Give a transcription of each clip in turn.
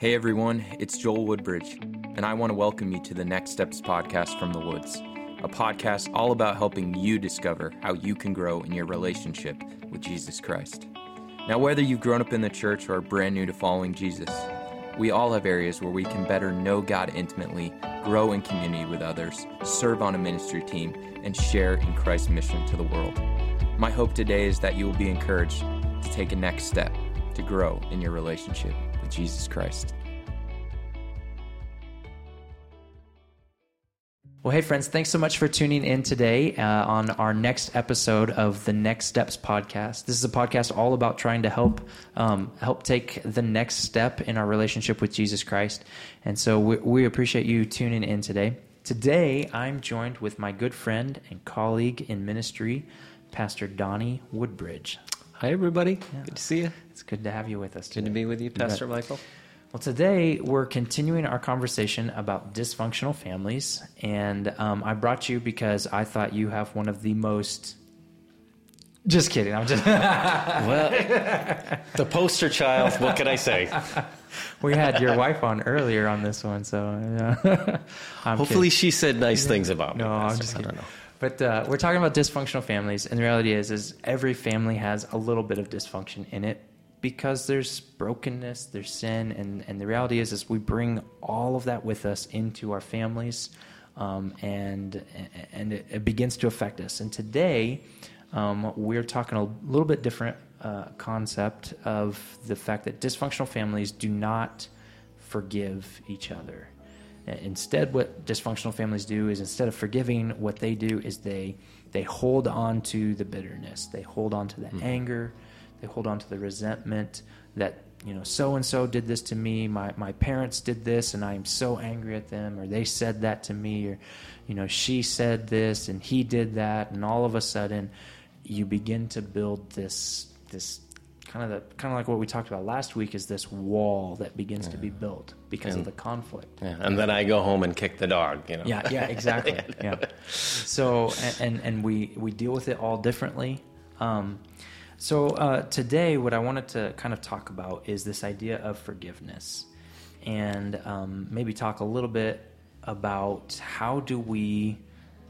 Hey everyone, it's Joel Woodbridge, and I want to welcome you to the Next Steps podcast from the Woods, a podcast all about helping you discover how you can grow in your relationship with Jesus Christ. Now, whether you've grown up in the church or are brand new to following Jesus, we all have areas where we can better know God intimately, grow in community with others, serve on a ministry team, and share in Christ's mission to the world. My hope today is that you will be encouraged to take a next step to grow in your relationship Jesus Christ. Well, hey, friends, thanks so much for tuning in today uh, on our next episode of the Next Steps podcast. This is a podcast all about trying to help um, help take the next step in our relationship with Jesus Christ. And so we, we appreciate you tuning in today. Today, I'm joined with my good friend and colleague in ministry, Pastor Donnie Woodbridge. Hi, everybody. Good to see you. It's good to have you with us. Today. Good to be with you, Pastor Michael. Well, today we're continuing our conversation about dysfunctional families, and um, I brought you because I thought you have one of the most. Just kidding. I'm just. well, the poster child. What can I say? we had your wife on earlier on this one, so. Yeah. Hopefully, kidding. she said nice things about me. No, I'm just kidding. But uh, we're talking about dysfunctional families, and the reality is, is every family has a little bit of dysfunction in it because there's brokenness, there's sin, and, and the reality is is we bring all of that with us into our families, um, and and it, it, begins to affect us. And today, um, we're talking a little bit different uh, concept of the fact that dysfunctional families do not forgive each other. Instead, what dysfunctional families do is instead of forgiving, what they do is they they hold on to the bitterness, they hold on to the mm-hmm. anger. They hold on to the resentment that you know so and so did this to me. My my parents did this and i'm so angry at them or they said that to me or you know she said this and he did that and all of a sudden you begin to build this this kind of the kind of like what we talked about last week is this wall that begins yeah. to be built because and, of the conflict. Yeah, and then I go home and kick the dog. You know. Yeah, yeah, exactly. yeah. So and, and, and we we deal with it all differently. Um, so, uh, today, what I wanted to kind of talk about is this idea of forgiveness and um, maybe talk a little bit about how do we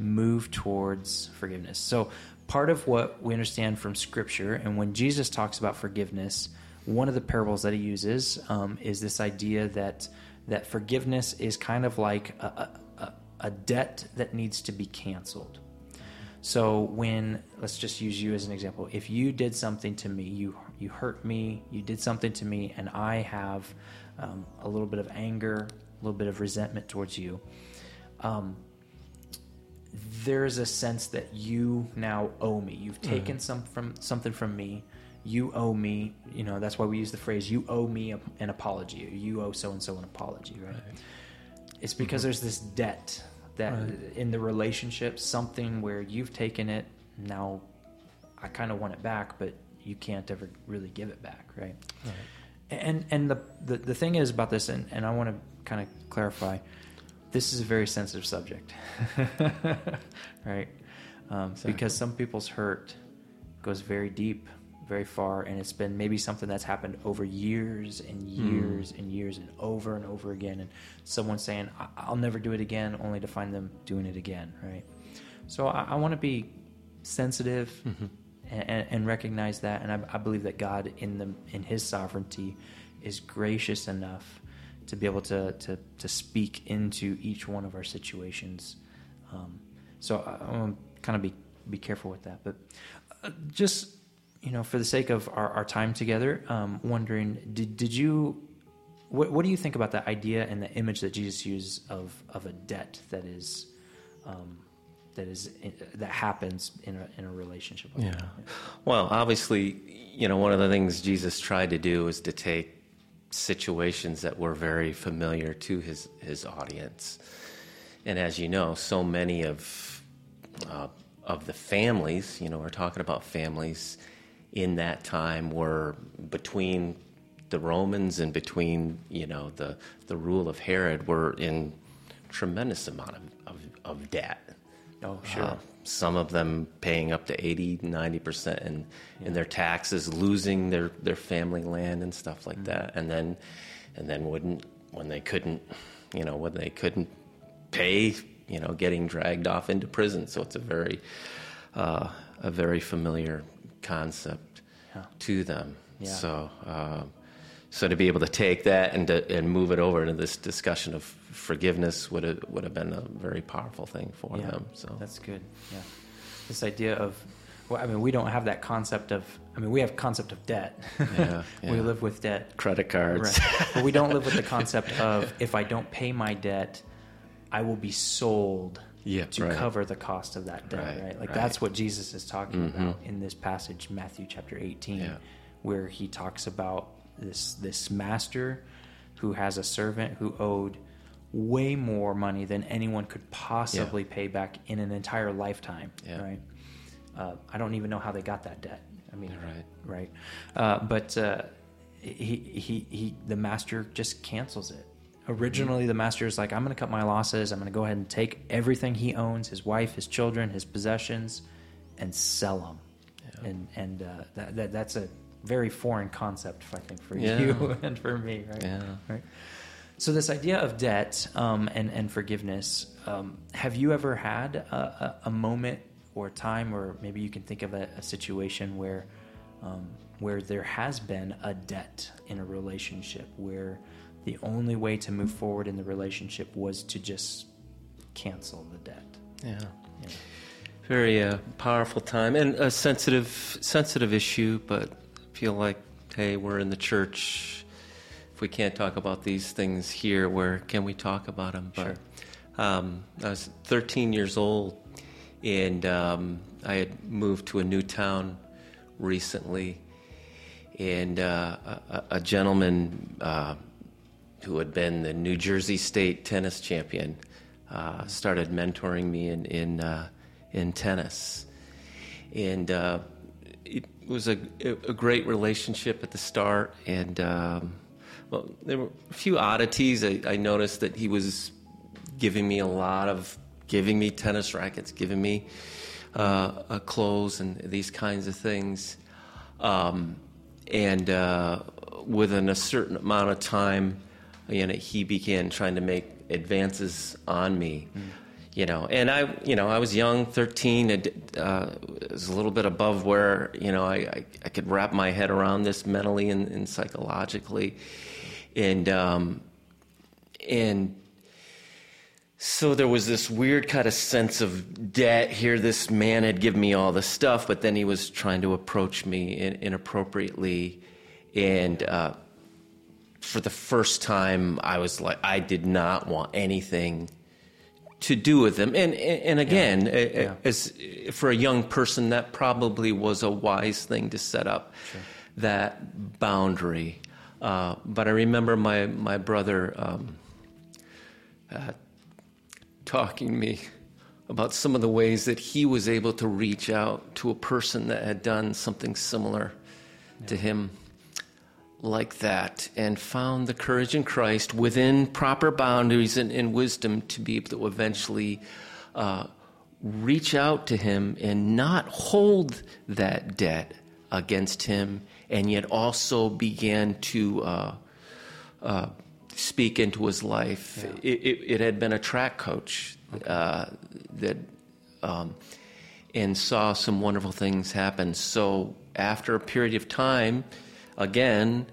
move towards forgiveness. So, part of what we understand from Scripture, and when Jesus talks about forgiveness, one of the parables that he uses um, is this idea that that forgiveness is kind of like a, a, a debt that needs to be canceled. So when let's just use you as an example, if you did something to me, you you hurt me, you did something to me, and I have um, a little bit of anger, a little bit of resentment towards you. Um, there's a sense that you now owe me. You've mm-hmm. taken mm-hmm. some from something from me. You owe me. You know that's why we use the phrase "you owe me a, an apology." Or you owe so and so an apology, right? right. It's because mm-hmm. there's this debt that right. in the relationship something where you've taken it now i kind of want it back but you can't ever really give it back right, right. and and the, the the thing is about this and, and i want to kind of clarify this is a very sensitive subject right um, exactly. because some people's hurt goes very deep very far and it's been maybe something that's happened over years and hmm. years mm. and years and over and over again and someone saying i'll never do it again only to find them doing it again right so i, I want to be sensitive mm-hmm. and, and, recognize that and I, I, believe that god in the in his sovereignty is gracious enough to be able to to, to speak into each one of our situations um, so I, I want to kind of be be careful with that but uh, just you know, for the sake of our, our time together, um, wondering, did, did you, what, what do you think about the idea and the image that Jesus used of, of a debt that is, um, that is, that happens in a, in a relationship? Yeah. Well, obviously, you know, one of the things Jesus tried to do is to take situations that were very familiar to his, his audience. And as you know, so many of, uh, of the families, you know, we're talking about families in that time were between the Romans and between you know the the rule of Herod were in tremendous amount of, of, of debt. Oh, sure. Uh, some of them paying up to 80, 90% in, yeah. in their taxes, losing their, their family land and stuff like mm-hmm. that. And then and then wouldn't when they couldn't, you know, when they couldn't pay, you know, getting dragged off into prison. So it's a very, uh, a very familiar concept Yeah. to them. Yeah. So, um, so to be able to take that and to, and move it over into this discussion of forgiveness would have would have been a very powerful thing for yeah, them. So that's good. Yeah, this idea of, well, I mean, we don't have that concept of. I mean, we have concept of debt. Yeah, we yeah. live with debt, credit cards. right? but we don't live with the concept of if I don't pay my debt, I will be sold. Yeah, to right. cover the cost of that debt, right? Right, Like right. that's what Jesus is talking Mhm. about in this passage, Matthew chapter 18, Yeah. where he talks about this this master who has a servant who owed way more money than anyone could possibly pay back in an entire lifetime, Yeah. right? Uh, I don't even know how they got that debt. I mean, Right. right? Uh, but uh, he, he, he, the master just cancels it. Originally, the master is like, I'm going to cut my losses. I'm going to go ahead and take everything he owns his wife, his children, his possessions and sell them. And, and uh, that, that, that's a very foreign concept, I think, for Yeah. you and for me, right? Yeah. Right. So this idea of debt um, and and forgiveness, um, have you ever had a, a, a moment or a time, or maybe you can think of a, a situation where um, where there has been a debt in a relationship, where the only way to move forward in the relationship was to just cancel the debt. Yeah. Yeah. Very uh, powerful time and a sensitive sensitive issue, but I feel like hey, we're in the church. If we can't talk about these things here, where can we talk about them? But um, I was 13 years old, and um, I had moved to a new town recently, and uh, a, a gentleman uh, who had been the New Jersey State tennis champion uh, started mentoring me in in uh, in tennis, and uh, it was a, a great relationship at the start. And um, well, there were a few oddities. I, I noticed that he was giving me a lot of giving me tennis rackets, giving me uh, uh, clothes and these kinds of things. Um, and uh, within a certain amount of time, you know, he began trying to make advances on me. You know, and I, you know, I was young, thirteen. It uh, was a little bit above where you know I, I, I could wrap my head around this mentally and, and psychologically, and um, and so there was this weird kind of sense of debt. Here, this man had given me all the stuff, but then he was trying to approach me in, inappropriately. And uh, for the first time, I was like, I did not want anything to do with him. And and, and again, a- Yeah. as for a young person, that probably was a wise thing to set up that boundary. Uh, but I remember my my brother. Um, talking to me about some of the ways that he was able to reach out to a person that had done something similar to him like that and found the courage in Christ within proper boundaries and, and wisdom to be able to eventually uh, reach out to him and not hold that debt against him and yet also began to uh, uh, speak into his life. It, it, it had been a track coach uh, that, um, and saw some wonderful things happen. So after a period of time, again,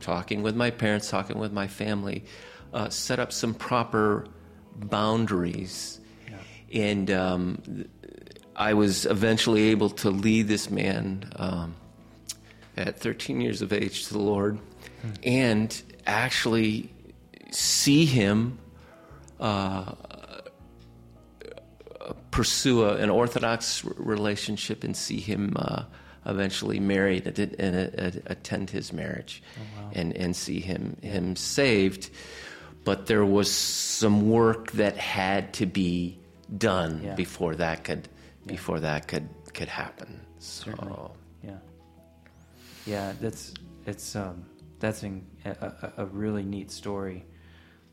talking with my parents, talking with my family, uh, set up some proper boundaries, and um, I was eventually able to lead this man. Um, at 13 years of age to the Lord and actually see him uh, pursue a, an Orthodox relationship and see him uh, eventually married and, attend his marriage and, and see him, him saved. But there was some work that had to be done Yeah. before that could before that could could happen. So Certainly. Yeah. Yeah, that's it's um that's a, a, really neat story,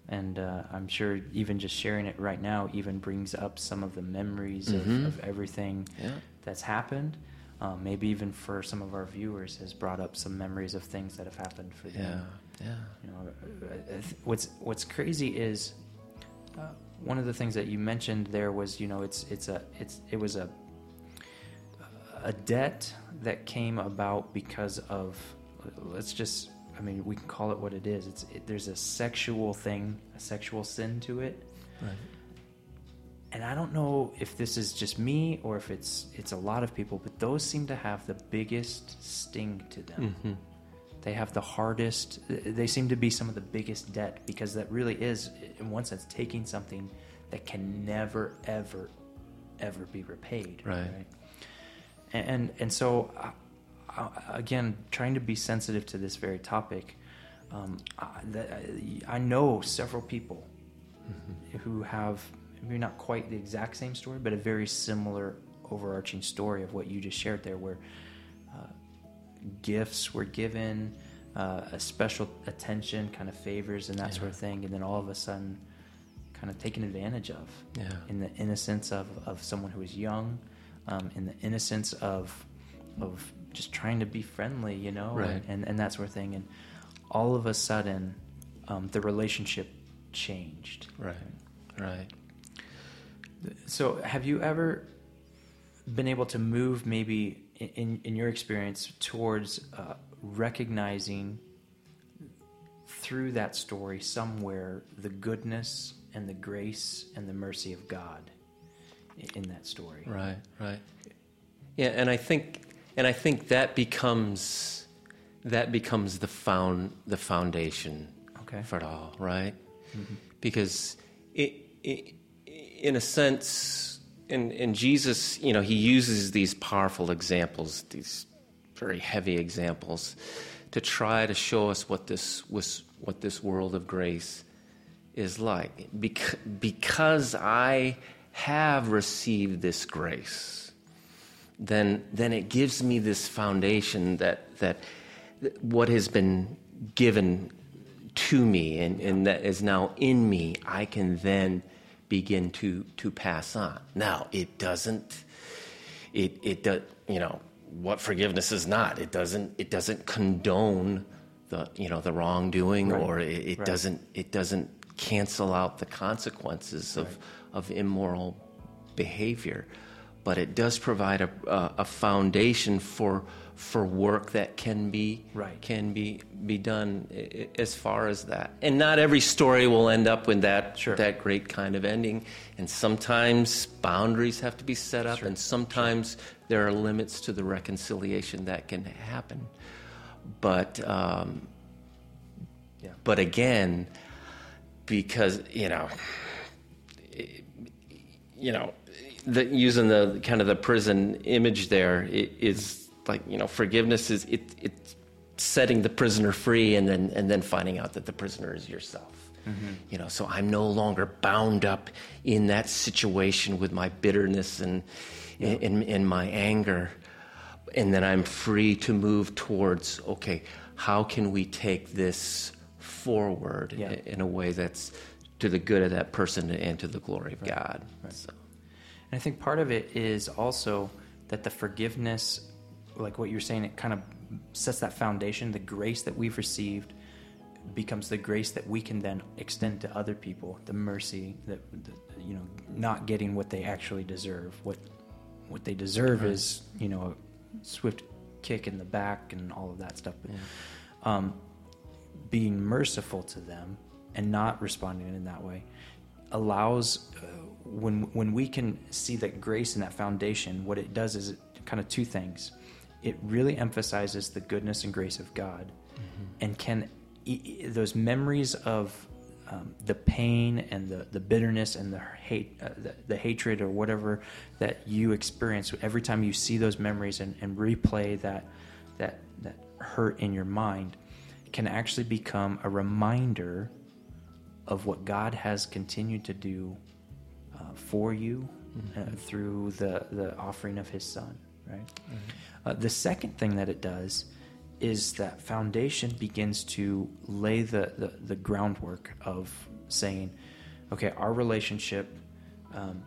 and uh, I'm sure even just sharing it right now even brings up some of the memories of, of everything Yeah. that's happened. Um, maybe even for some of our viewers has brought up some memories of things that have happened for them. Yeah. You know, uh, uh, what's what's crazy is uh, one of the things that you mentioned there was you know it's it's a it's it was a a debt that came about because of let's just I mean we can call it what it is. It's it, there's a sexual thing, a sexual sin to it. Right. And I don't know if this is just me or if it's it's a lot of people, but those seem to have the biggest sting to them. hmm They have the hardest. They seem to be some of the biggest debt because that really is, in one sense, taking something that can never, ever, ever be repaid. Right. And and so, uh, uh, again, trying to be sensitive to this very topic. Um, I, that, I know several people who have maybe not quite the exact same story, but a very similar overarching story of what you just shared there, where uh, gifts were given, uh, a special attention, kind of favors and that sort of thing, and then all of a sudden, kind of taken advantage of Yeah. in the innocence of, of someone who is young, um, in the innocence of of just trying to be friendly, you know, Right. and, and that sort of thing, and all of a sudden, um, the relationship changed. Right. Right. So, have you ever been able to move, maybe in in your experience, towards uh, recognizing through that story somewhere the goodness and the grace and the mercy of God in that story? Right, right. Yeah, and I think and I think that becomes that becomes the found the foundation Okay. for it all, right? Mm-hmm. Because it, it, in a sense, in, in Jesus, you know, he uses these powerful examples, these very heavy examples, to try to show us what this was, what this world of grace is like. Bec- because I have received this grace, then then it gives me this foundation that that what has been given to me and, and that is now in me, I can then begin to to pass on. Now it doesn't it it does you know what forgiveness is not. It doesn't it doesn't condone the you know the wrongdoing Right. or it, it Right. doesn't it doesn't cancel out the consequences of of immoral behavior, but it does provide a, a, a foundation for for work that can be Right. can be be done as far as that. And not every story will end up with that Sure. that great kind of ending. And sometimes boundaries have to be set up, and sometimes there are limits to the reconciliation that can happen. But um, Yeah. but again, because you know, you know, the, using the kind of the prison image there i- like you know, forgiveness is it it's setting the prisoner free and then and then finding out that the prisoner is yourself. Mm-hmm. You know, so I'm no longer bound up in that situation with my bitterness and in, in my anger, and then I'm free to move towards okay, how can we take this forward Yeah. in a way that's to the good of that person and to the glory of God. So, And I think part of it is also that the forgiveness, like what you're saying, it kind of sets that foundation. The grace that we've received becomes the grace that we can then extend to other people. The mercy that, you know, not getting what they actually deserve. What what they deserve is you know a swift kick in the back and all of that stuff. But, um, being merciful to them and not responding in that way allows uh, when when we can see that grace and that foundation what it does is it kind of two things. It really emphasizes the goodness and grace of god and can those memories of um, the pain and the, the bitterness and the hate uh, the, the hatred or whatever that you experience every time you see those memories and, and replay that that that hurt in your mind can actually become a reminder of what God has continued to do uh, for you uh, through the, the offering of His Son, right? Uh, the second thing that it does is that foundation begins to lay the, the, the groundwork of saying, okay, our relationship um,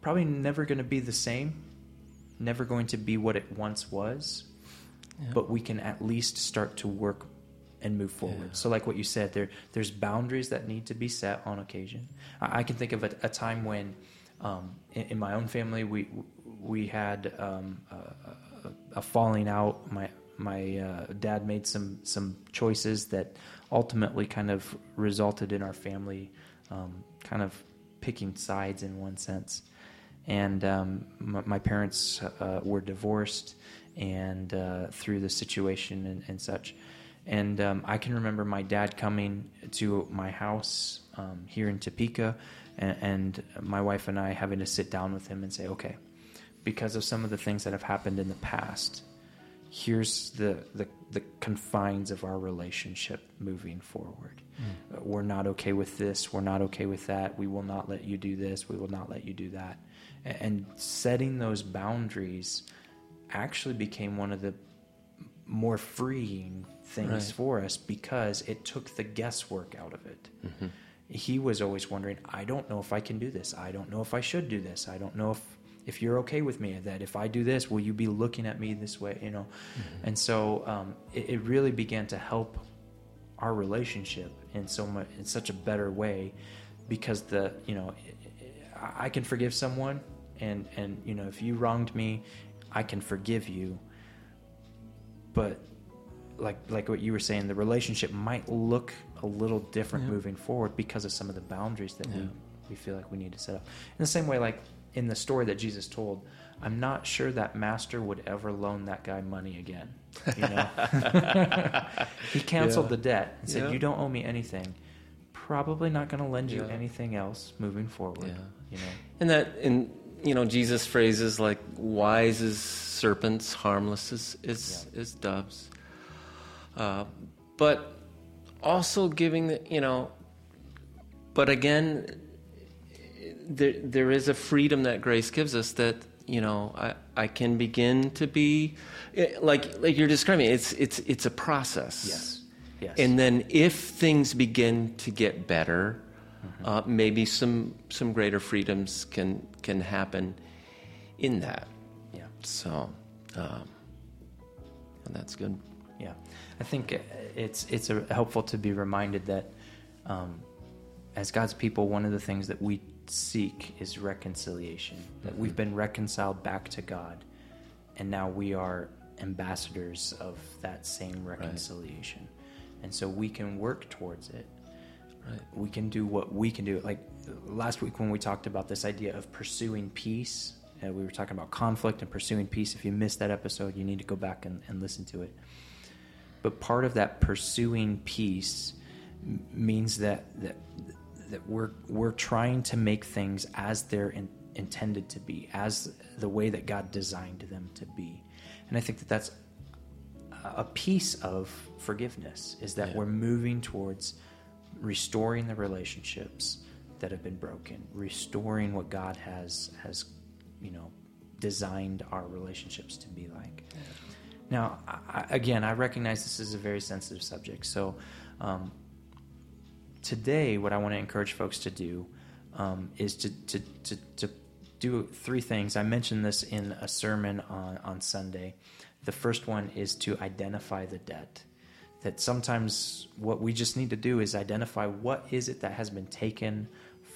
probably never going to be the same, never going to be what it once was, but we can at least start to work and move forward. So, like what you said, there there's boundaries that need to be set on occasion. I, I can think of a, a time when, um, in, in, my own family, we we had um, a, a, a, falling out. My my uh, dad made some some choices that ultimately kind of resulted in our family um, kind of picking sides in one sense. And um, my, my, parents uh, were divorced, and uh, through the situation and, and such. And um, I can remember my dad coming to my house um, here in Topeka, and, and, my wife and I having to sit down with him and say, okay, because of some of the things that have happened in the past, here's the, the, the confines of our relationship moving forward. Mm. we're not okay with this. We're not okay with that. We will not let you do this. We will not let you do that. And, and setting those boundaries actually became one of the more freeing things right. for us because it took the guesswork out of it. Mm-hmm. He was always wondering, I don't know if I can do this. I don't know if I should do this. I don't know if if you're okay with me that if I do this, will you be looking at me this way? You know, mm-hmm. and so um, it, it, really began to help our relationship in so much in such a better way because the you know I can forgive someone and and you know if you wronged me, I can forgive you, but like like what you were saying, the relationship might look a little different yeah. moving forward because of some of the boundaries that yeah. we, we feel like we need to set up. In the same way, like in the story that Jesus told, I'm not sure that master would ever loan that guy money again. You know, he canceled yeah. the debt and said, "You don't owe me anything." Probably not going to lend you anything else moving forward. You know, and that in you know Jesus phrases like "wise as serpents, harmless as as, as doves." Uh, but also giving the, you know, but again, there, there is a freedom that grace gives us that, you know, I, I can begin to be eh, like, like you're describing, it's, it's, it's a process. Yes. Yes. And then if things begin to get better, mm-hmm. uh, maybe some, some greater freedoms can, can happen in that. Yeah. So, um, and that's good. Yeah. I think it's it's helpful to be reminded that um, as God's people, one of the things that we seek is reconciliation. That mm-hmm. we've been reconciled back to God, and now we are ambassadors of that same reconciliation. Right. And so we can work towards it. Right. We can do what we can do. Like last week when we talked about this idea of pursuing peace, uh, we were talking about conflict and pursuing peace. If you missed that episode, you need to go back and, and listen to it. But part of that pursuing peace means that that that we're we're trying to make things as they're in, intended to be, as the way that God designed them to be. And I think that that's a piece of forgiveness is that yeah. we're moving towards restoring the relationships that have been broken, restoring what God has has you know designed our relationships to be like. Now, I, again, I recognize this is a very sensitive subject. So, um, today, what I want to encourage folks to do um, is to, to, to, to, do three things. I mentioned this in a sermon on, on Sunday. The first one is to identify the debt. That sometimes what we just need to do is identify what is it that has been taken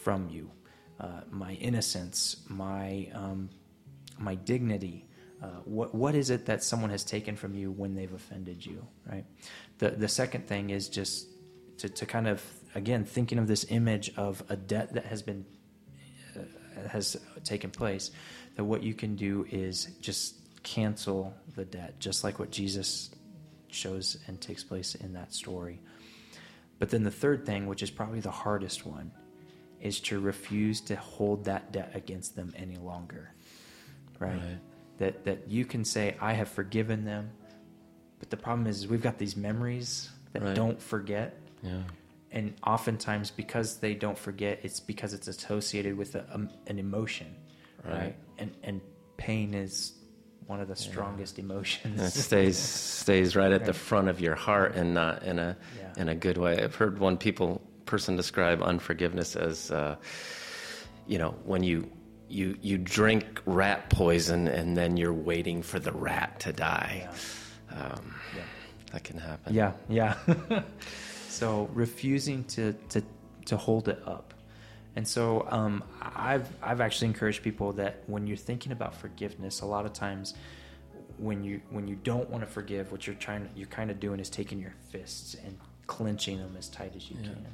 from you. Uh, my innocence, my um, my dignity, uh, what what is it that someone has taken from you when they've offended you, right? The the second thing is just to, to kind of again thinking of this image of a debt that has been uh, has taken place. That what you can do is just cancel the debt, just like what Jesus shows and takes place in that story. But then the third thing, which is probably the hardest one, is to refuse to hold that debt against them any longer. Right? right that that you can say I have forgiven them, but the problem is we've got these memories that right. don't forget. Yeah. And oftentimes, because they don't forget, it's because it's associated with a, um, an emotion, right. right? And and pain is one of the strongest yeah. emotions. it stays stays right at right. the front of your heart and not in a yeah. in a good way. I've heard one people person describe unforgiveness as, uh, you know, when you you you drink rat poison and then you're waiting for the rat to die. Yeah. Um, yeah. that can happen. Yeah, yeah. so refusing to to to hold it up. And so um, I've I've actually encouraged people that when you're thinking about forgiveness, a lot of times when you when you don't want to forgive, what you're trying you're kind of doing is taking your fists and clenching them as tight as you Yeah. can.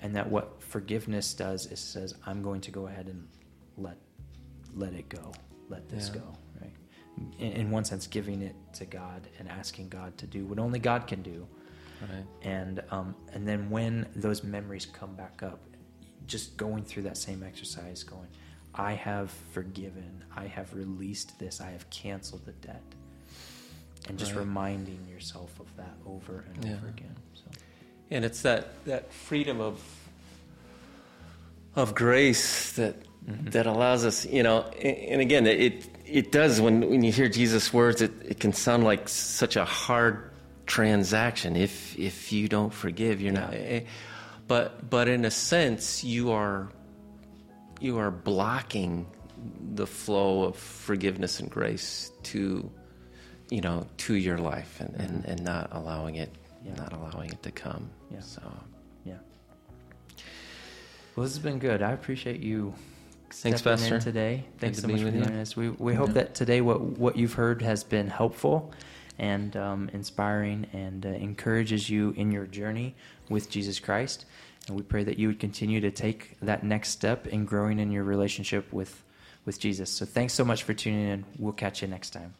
And that what forgiveness does is says, I'm going to go ahead and let let it go, let this Yeah. go, right? In, in one sense, giving it to God and asking God to do what only God can do Right. and um, and then when those memories come back up, just going through that same exercise, going, I have forgiven, I have released this, I have canceled the debt, and just Right. reminding yourself of that over and Yeah. over again. So And it's that, that freedom of of grace that Mm-hmm. that allows us, you know, and, and again, it it does when when you hear Jesus' words, it, it can sound like such a hard transaction. If if you don't forgive, you're not. But but in a sense, you are you are blocking the flow of forgiveness and grace to you know to your life and, and, and not allowing it Yeah. not allowing it to come. Yeah. So yeah. Well, this has been good. I appreciate you. Thanks, Pastor. Today. Thanks to so much for with joining us. We we hope that today what what you've heard has been helpful and um, inspiring and uh, encourages you in your journey with Jesus Christ. And we pray that you would continue to take that next step in growing in your relationship with with Jesus. So thanks so much for tuning in. We'll catch you next time.